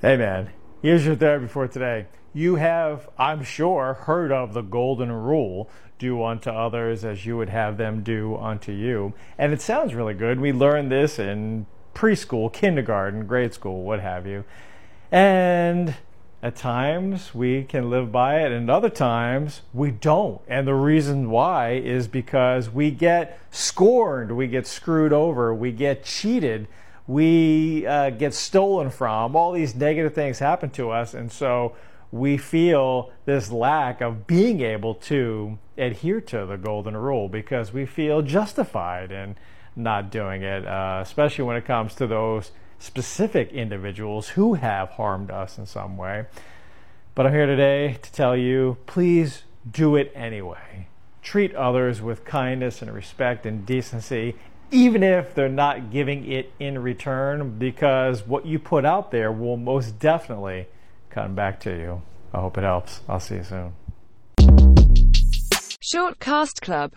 Hey man, here's your therapy for today. You have, I'm sure, heard of the golden rule do unto others as you would have them do unto you. And it sounds really good. We learned this in preschool, kindergarten, grade school, what have you. And at times we can live by it, and other times we don't. And the reason why is because we get scorned, we get screwed over, we get cheated we uh, get stolen from, all these negative things happen to us, and so we feel this lack of being able to adhere to the golden rule because we feel justified in not doing it, uh, especially when it comes to those specific individuals who have harmed us in some way. But I'm here today to tell you please do it anyway. Treat others with kindness and respect and decency even if they're not giving it in return, because what you put out there will most definitely come back to you. I hope it helps. I'll see you soon. Shortcast Club